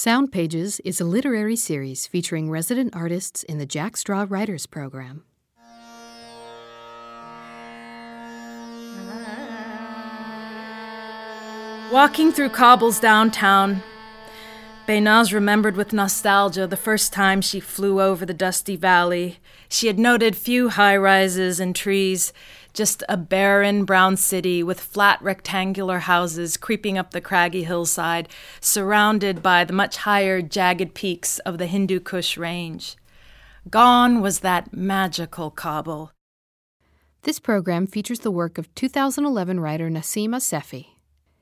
Sound Pages is a literary series featuring resident artists in the Jack Straw Writers Program. Walking through Kabul's downtown, Behnaz remembered with nostalgia the first time she flew over the dusty valley. She had noted few high rises and trees, just a barren brown city with flat rectangular houses creeping up the craggy hillside, surrounded by the much higher jagged peaks of the Hindu Kush range. Gone was that magical Kabul. This program features the work of 2011 writer Nassim Assefi.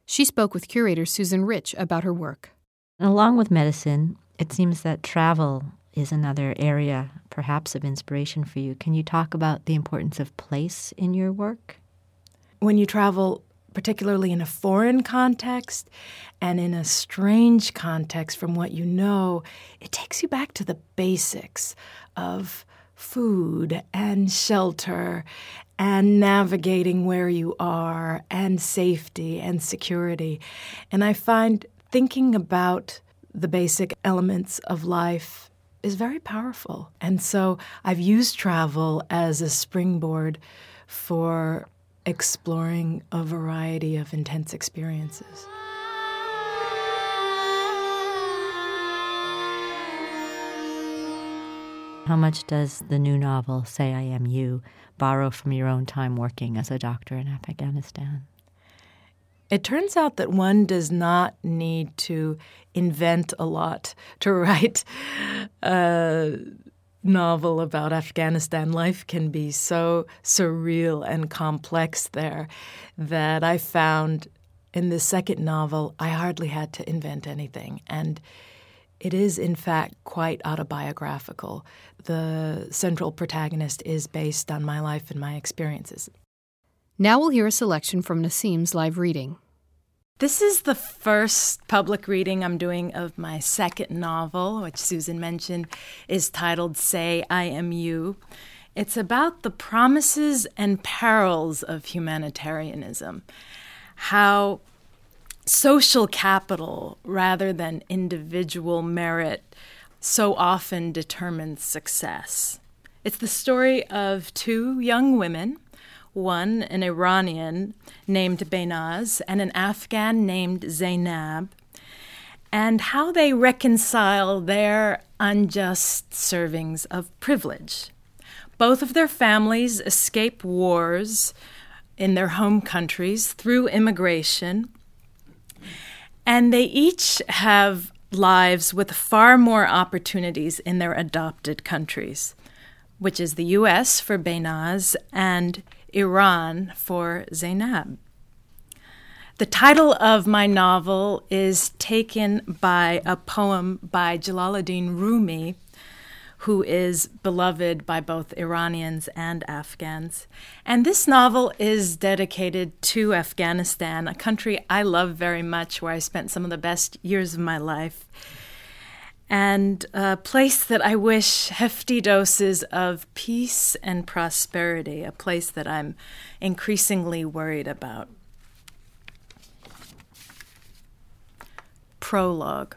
She spoke with curator Susan Rich about her work. Along with medicine, it seems that travel is another area, perhaps, of inspiration for you. Can you talk about the importance of place in your work? When you travel, particularly in a foreign context and in a strange context from what you know, it takes you back to the basics of food and shelter and navigating where you are and safety and security. And I find thinking about the basic elements of life is very powerful. And so I've used travel as a springboard for exploring a variety of intense experiences. How much does the new novel, Say I Am You, borrow from your own time working as a doctor in Afghanistan? It turns out that one does not need to invent a lot to write a novel about Afghanistan. Life can be so surreal and complex there that I found in the second novel I hardly had to invent anything. And it is, in fact, quite autobiographical. The central protagonist is based on my life and my experiences. Now we'll hear a selection from Nassim's live reading. This is the first public reading I'm doing of my second novel, which Susan mentioned is titled Say I Am You. It's about the promises and perils of humanitarianism, how social capital rather than individual merit so often determines success. It's the story of two young women, one an Iranian named Behnaz and an Afghan named Zainab, and how they reconcile their unjust servings of privilege. Both of their families escape wars in their home countries through immigration and they each have lives with far more opportunities in their adopted countries, which is the US for Behnaz and Iran for Zainab. The title of my novel is taken by a poem by Jalaluddin Rumi who is beloved by both Iranians and Afghans. And this novel is dedicated to Afghanistan, a country I love very much, where I spent some of the best years of my life, and a place that I wish hefty doses of peace and prosperity, a place that I'm increasingly worried about. Prologue.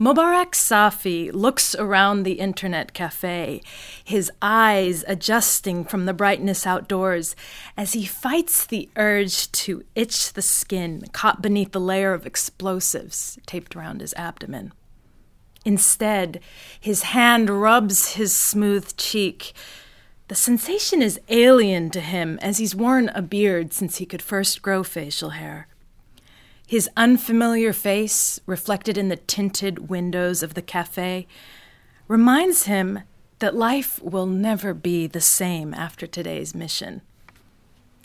Mubarak Safi looks around the internet cafe, his eyes adjusting from the brightness outdoors as he fights the urge to itch the skin caught beneath the layer of explosives taped around his abdomen. Instead, his hand rubs his smooth cheek. The sensation is alien to him as he's worn a beard since he could first grow facial hair. His unfamiliar face, reflected in the tinted windows of the cafe, reminds him that life will never be the same after today's mission.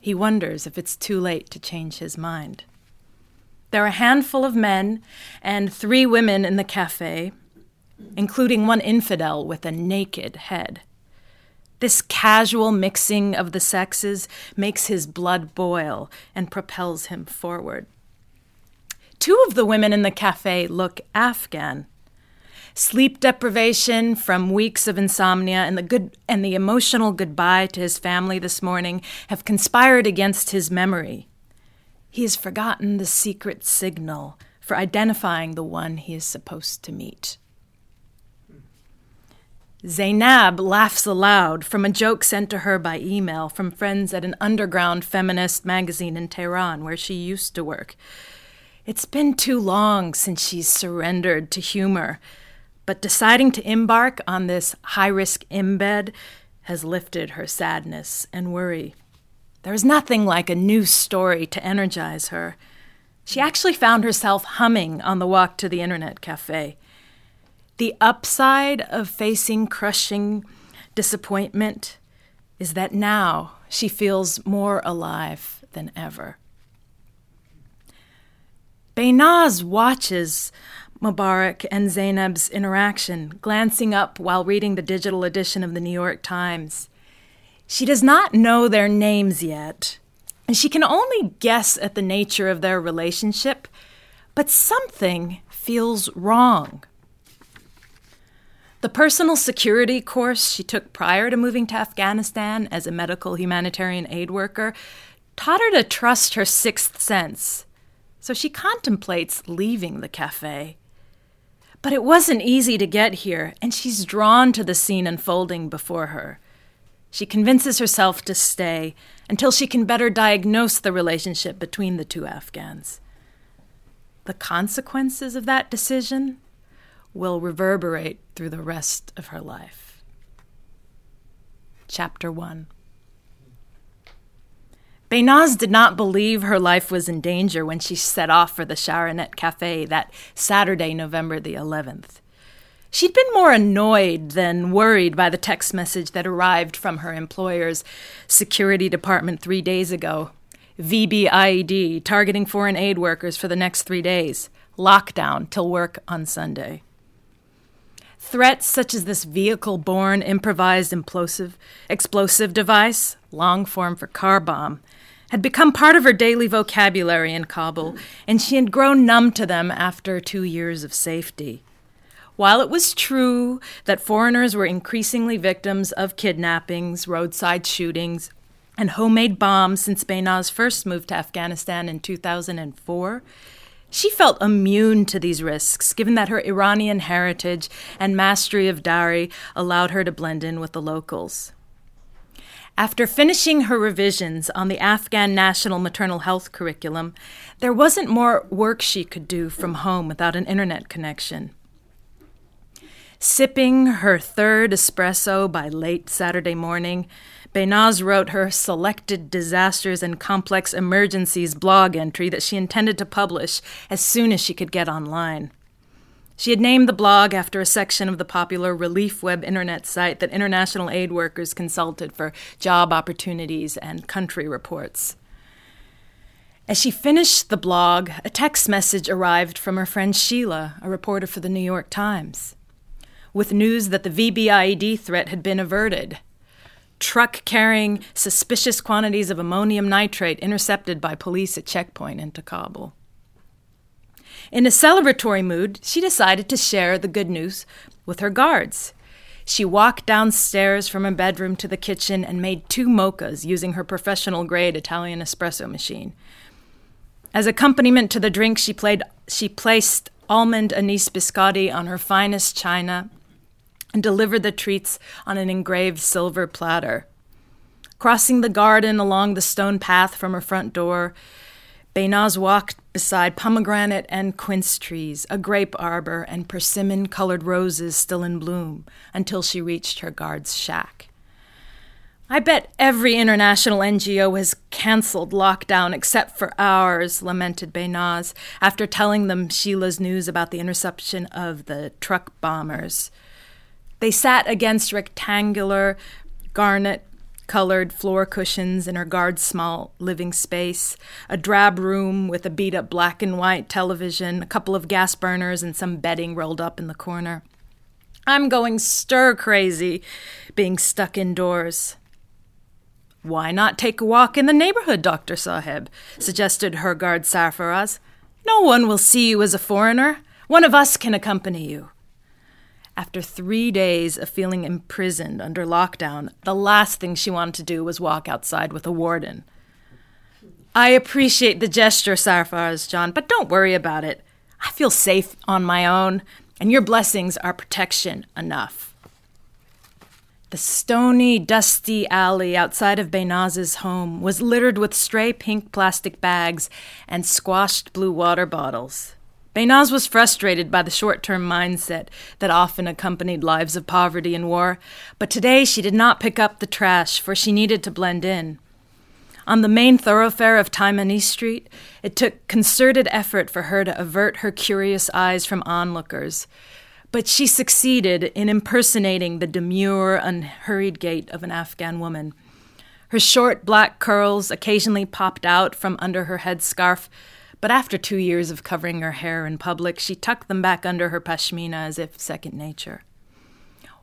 He wonders if it's too late to change his mind. There are a handful of men and three women in the cafe, including one infidel with a naked head. This casual mixing of the sexes makes his blood boil and propels him forward. Two of the women in the cafe look Afghan. Sleep deprivation from weeks of insomnia and the good and the emotional goodbye to his family this morning have conspired against his memory. He has forgotten the secret signal for identifying the one he is supposed to meet. Zainab laughs aloud from a joke sent to her by email from friends at an underground feminist magazine in Tehran where she used to work. It's been too long since she's surrendered to humor, but deciding to embark on this high risk embed has lifted her sadness and worry. There is nothing like a new story to energize her. She actually found herself humming on the walk to the internet cafe. The upside of facing crushing disappointment is that now she feels more alive than ever. Behnaz watches Mubarak and Zainab's interaction, glancing up while reading the digital edition of the New York Times. She does not know their names yet, and she can only guess at the nature of their relationship, but something feels wrong. The personal security course she took prior to moving to Afghanistan as a medical humanitarian aid worker taught her to trust her sixth sense. So she contemplates leaving the cafe. But it wasn't easy to get here, and she's drawn to the scene unfolding before her. She convinces herself to stay until she can better diagnose the relationship between the two Afghans. The consequences of that decision will reverberate through the rest of her life. Chapter 1 Behnaz did not believe her life was in danger when she set off for the Sharanet Cafe that Saturday, November the 11th. She'd been more annoyed than worried by the text message that arrived from her employer's security department three days ago. VBIED targeting foreign aid workers for the next three days. Lockdown till work on Sunday. Threats such as this vehicle borne improvised implosive, explosive device, long form for car bomb, had become part of her daily vocabulary in Kabul, and she had grown numb to them after two years of safety. While it was true that foreigners were increasingly victims of kidnappings, roadside shootings, and homemade bombs since Behnaz first moved to Afghanistan in 2004, she felt immune to these risks, given that her Iranian heritage and mastery of Dari allowed her to blend in with the locals. After finishing her revisions on the Afghan National Maternal Health Curriculum, there wasn't more work she could do from home without an internet connection. Sipping her third espresso by late Saturday morning, Behnaz wrote her Selected Disasters and Complex Emergencies blog entry that she intended to publish as soon as she could get online. She had named the blog after a section of the popular Relief Web internet site that international aid workers consulted for job opportunities and country reports. As she finished the blog, a text message arrived from her friend Sheila, a reporter for the New York Times, with news that the VBIED threat had been averted truck carrying suspicious quantities of ammonium nitrate intercepted by police at checkpoint into Kabul. In a celebratory mood, she decided to share the good news with her guards. She walked downstairs from her bedroom to the kitchen and made two mochas using her professional grade Italian espresso machine. As accompaniment to the drink, she, played, she placed almond anise biscotti on her finest china and delivered the treats on an engraved silver platter. Crossing the garden along the stone path from her front door, Behnaz walked beside pomegranate and quince trees, a grape arbor, and persimmon colored roses still in bloom until she reached her guard's shack. I bet every international NGO has canceled lockdown except for ours, lamented Behnaz after telling them Sheila's news about the interception of the truck bombers. They sat against rectangular, garnet colored floor cushions in her guard's small living space, a drab room with a beat up black and white television, a couple of gas burners, and some bedding rolled up in the corner. I'm going stir crazy being stuck indoors. Why not take a walk in the neighborhood, Dr. Saheb? suggested her guard Sarfaraz. No one will see you as a foreigner. One of us can accompany you. After three days of feeling imprisoned under lockdown, the last thing she wanted to do was walk outside with a warden. I appreciate the gesture, Sarfaraz John, but don't worry about it. I feel safe on my own, and your blessings are protection enough. The stony, dusty alley outside of Behnaz's home was littered with stray pink plastic bags and squashed blue water bottles. Behnaz was frustrated by the short term mindset that often accompanied lives of poverty and war, but today she did not pick up the trash, for she needed to blend in. On the main thoroughfare of Taimani Street, it took concerted effort for her to avert her curious eyes from onlookers, but she succeeded in impersonating the demure, unhurried gait of an Afghan woman. Her short black curls occasionally popped out from under her headscarf, but after two years of covering her hair in public, she tucked them back under her pashmina as if second nature.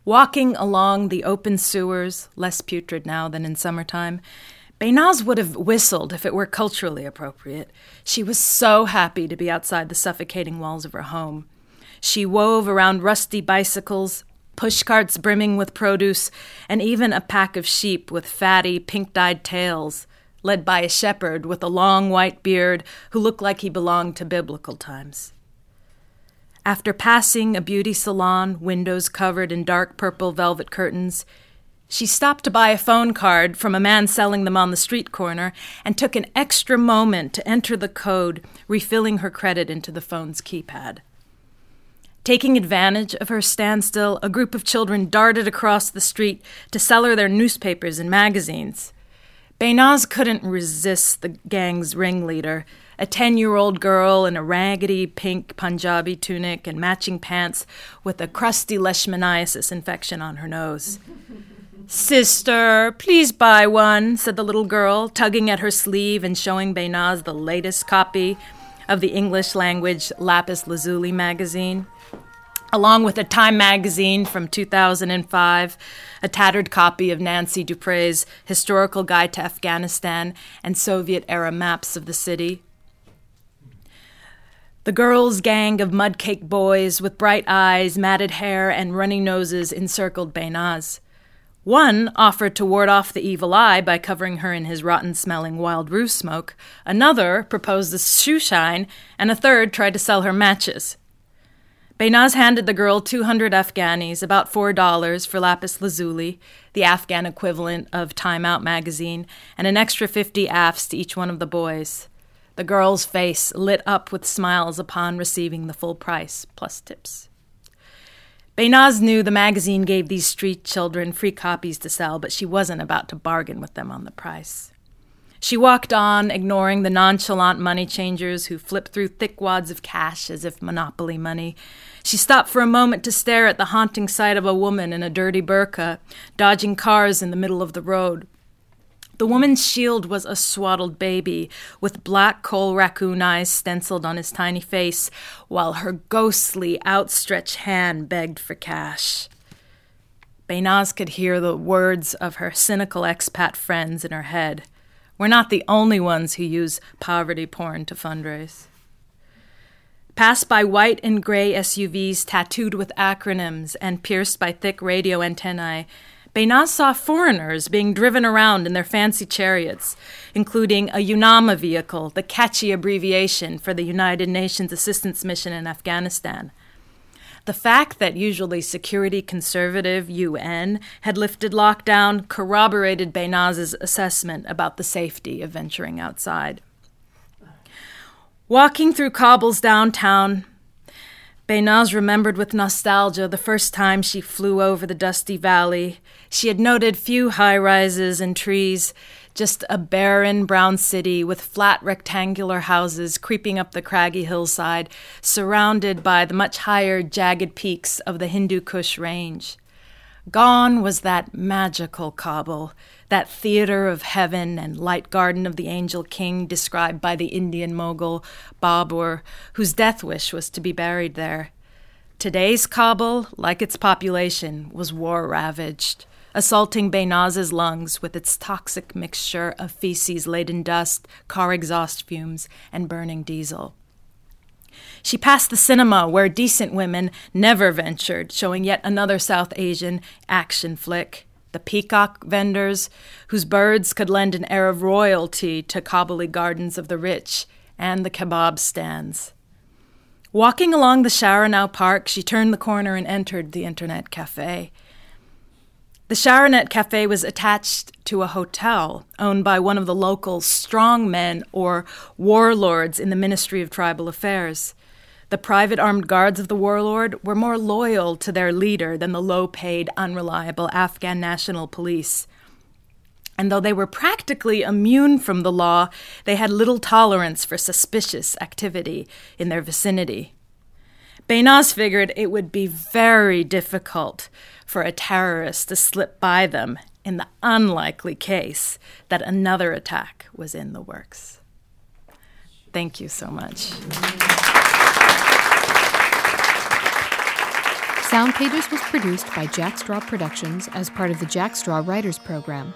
Walking along the open sewers, less putrid now than in summertime, Behnaz would have whistled if it were culturally appropriate. She was so happy to be outside the suffocating walls of her home. She wove around rusty bicycles, pushcarts brimming with produce, and even a pack of sheep with fatty, pink dyed tails, led by a shepherd with a long white beard who looked like he belonged to biblical times. After passing a beauty salon, windows covered in dark purple velvet curtains, she stopped to buy a phone card from a man selling them on the street corner and took an extra moment to enter the code, refilling her credit into the phone's keypad. Taking advantage of her standstill, a group of children darted across the street to sell her their newspapers and magazines. Behnaz couldn't resist the gang's ringleader, a 10 year old girl in a raggedy pink Punjabi tunic and matching pants with a crusty leishmaniasis infection on her nose. Sister, please buy one, said the little girl, tugging at her sleeve and showing Behnaz the latest copy of the English language Lapis Lazuli magazine along with a Time magazine from 2005, a tattered copy of Nancy Dupree's Historical Guide to Afghanistan, and Soviet era maps of the city. The girls' gang of mudcake boys with bright eyes, matted hair, and runny noses encircled Behnaz. One offered to ward off the evil eye by covering her in his rotten smelling wild rue smoke, another proposed a shoe shine, and a third tried to sell her matches. Behnaz handed the girl 200 Afghanis, about $4 for lapis lazuli, the Afghan equivalent of Time Out magazine, and an extra 50 afs to each one of the boys. The girl's face lit up with smiles upon receiving the full price, plus tips. Behnaz knew the magazine gave these street children free copies to sell, but she wasn't about to bargain with them on the price. She walked on, ignoring the nonchalant money changers who flipped through thick wads of cash as if monopoly money, she stopped for a moment to stare at the haunting sight of a woman in a dirty burqa, dodging cars in the middle of the road. The woman's shield was a swaddled baby, with black coal raccoon eyes stenciled on his tiny face, while her ghostly, outstretched hand begged for cash. Behnaz could hear the words of her cynical expat friends in her head. We're not the only ones who use poverty porn to fundraise. Passed by white and gray SUVs tattooed with acronyms and pierced by thick radio antennae, Behnaz saw foreigners being driven around in their fancy chariots, including a UNAMA vehicle, the catchy abbreviation for the United Nations Assistance Mission in Afghanistan. The fact that usually security conservative UN had lifted lockdown corroborated Behnaz's assessment about the safety of venturing outside. Walking through Kabul's downtown, Behnaz remembered with nostalgia the first time she flew over the dusty valley. She had noted few high rises and trees, just a barren brown city with flat rectangular houses creeping up the craggy hillside, surrounded by the much higher jagged peaks of the Hindu Kush range. Gone was that magical Kabul, that theater of heaven and light garden of the angel king described by the Indian mogul Babur, whose death wish was to be buried there. Today's Kabul, like its population, was war ravaged, assaulting Behnaz's lungs with its toxic mixture of feces laden dust, car exhaust fumes, and burning diesel. She passed the cinema where decent women never ventured, showing yet another South Asian action flick the peacock vendors, whose birds could lend an air of royalty to Kabuli gardens of the rich, and the kebab stands. Walking along the Sharonau Park, she turned the corner and entered the Internet Cafe. The Sharonet Cafe was attached to a hotel owned by one of the local strongmen or warlords in the Ministry of Tribal Affairs. The private armed guards of the warlord were more loyal to their leader than the low paid, unreliable Afghan National Police. And though they were practically immune from the law, they had little tolerance for suspicious activity in their vicinity. Behnaz figured it would be very difficult for a terrorist to slip by them in the unlikely case that another attack was in the works. Thank you so much. Sound Pages was produced by Jack Straw Productions as part of the Jack Straw Writers Program.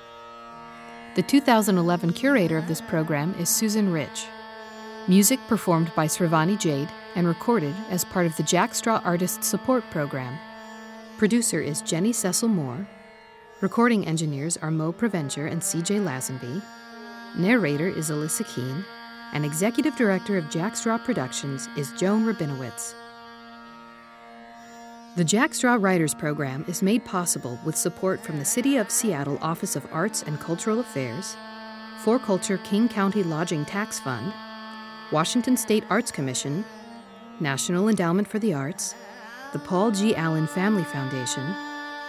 The 2011 curator of this program is Susan Rich. Music performed by Sravani Jade and recorded as part of the Jack Straw Artist Support Program. Producer is Jenny Cecil Moore. Recording engineers are Mo Preventure and CJ Lazenby. Narrator is Alyssa Keene. And executive director of Jack Straw Productions is Joan Rabinowitz. The Jack Straw Writers Program is made possible with support from the City of Seattle Office of Arts and Cultural Affairs, 4Culture King County Lodging Tax Fund, Washington State Arts Commission, National Endowment for the Arts, the Paul G. Allen Family Foundation,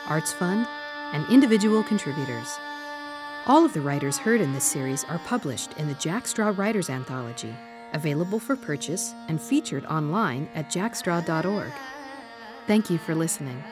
Arts Fund, and individual contributors. All of the writers heard in this series are published in the Jack Straw Writers Anthology, available for purchase and featured online at jackstraw.org. Thank you for listening.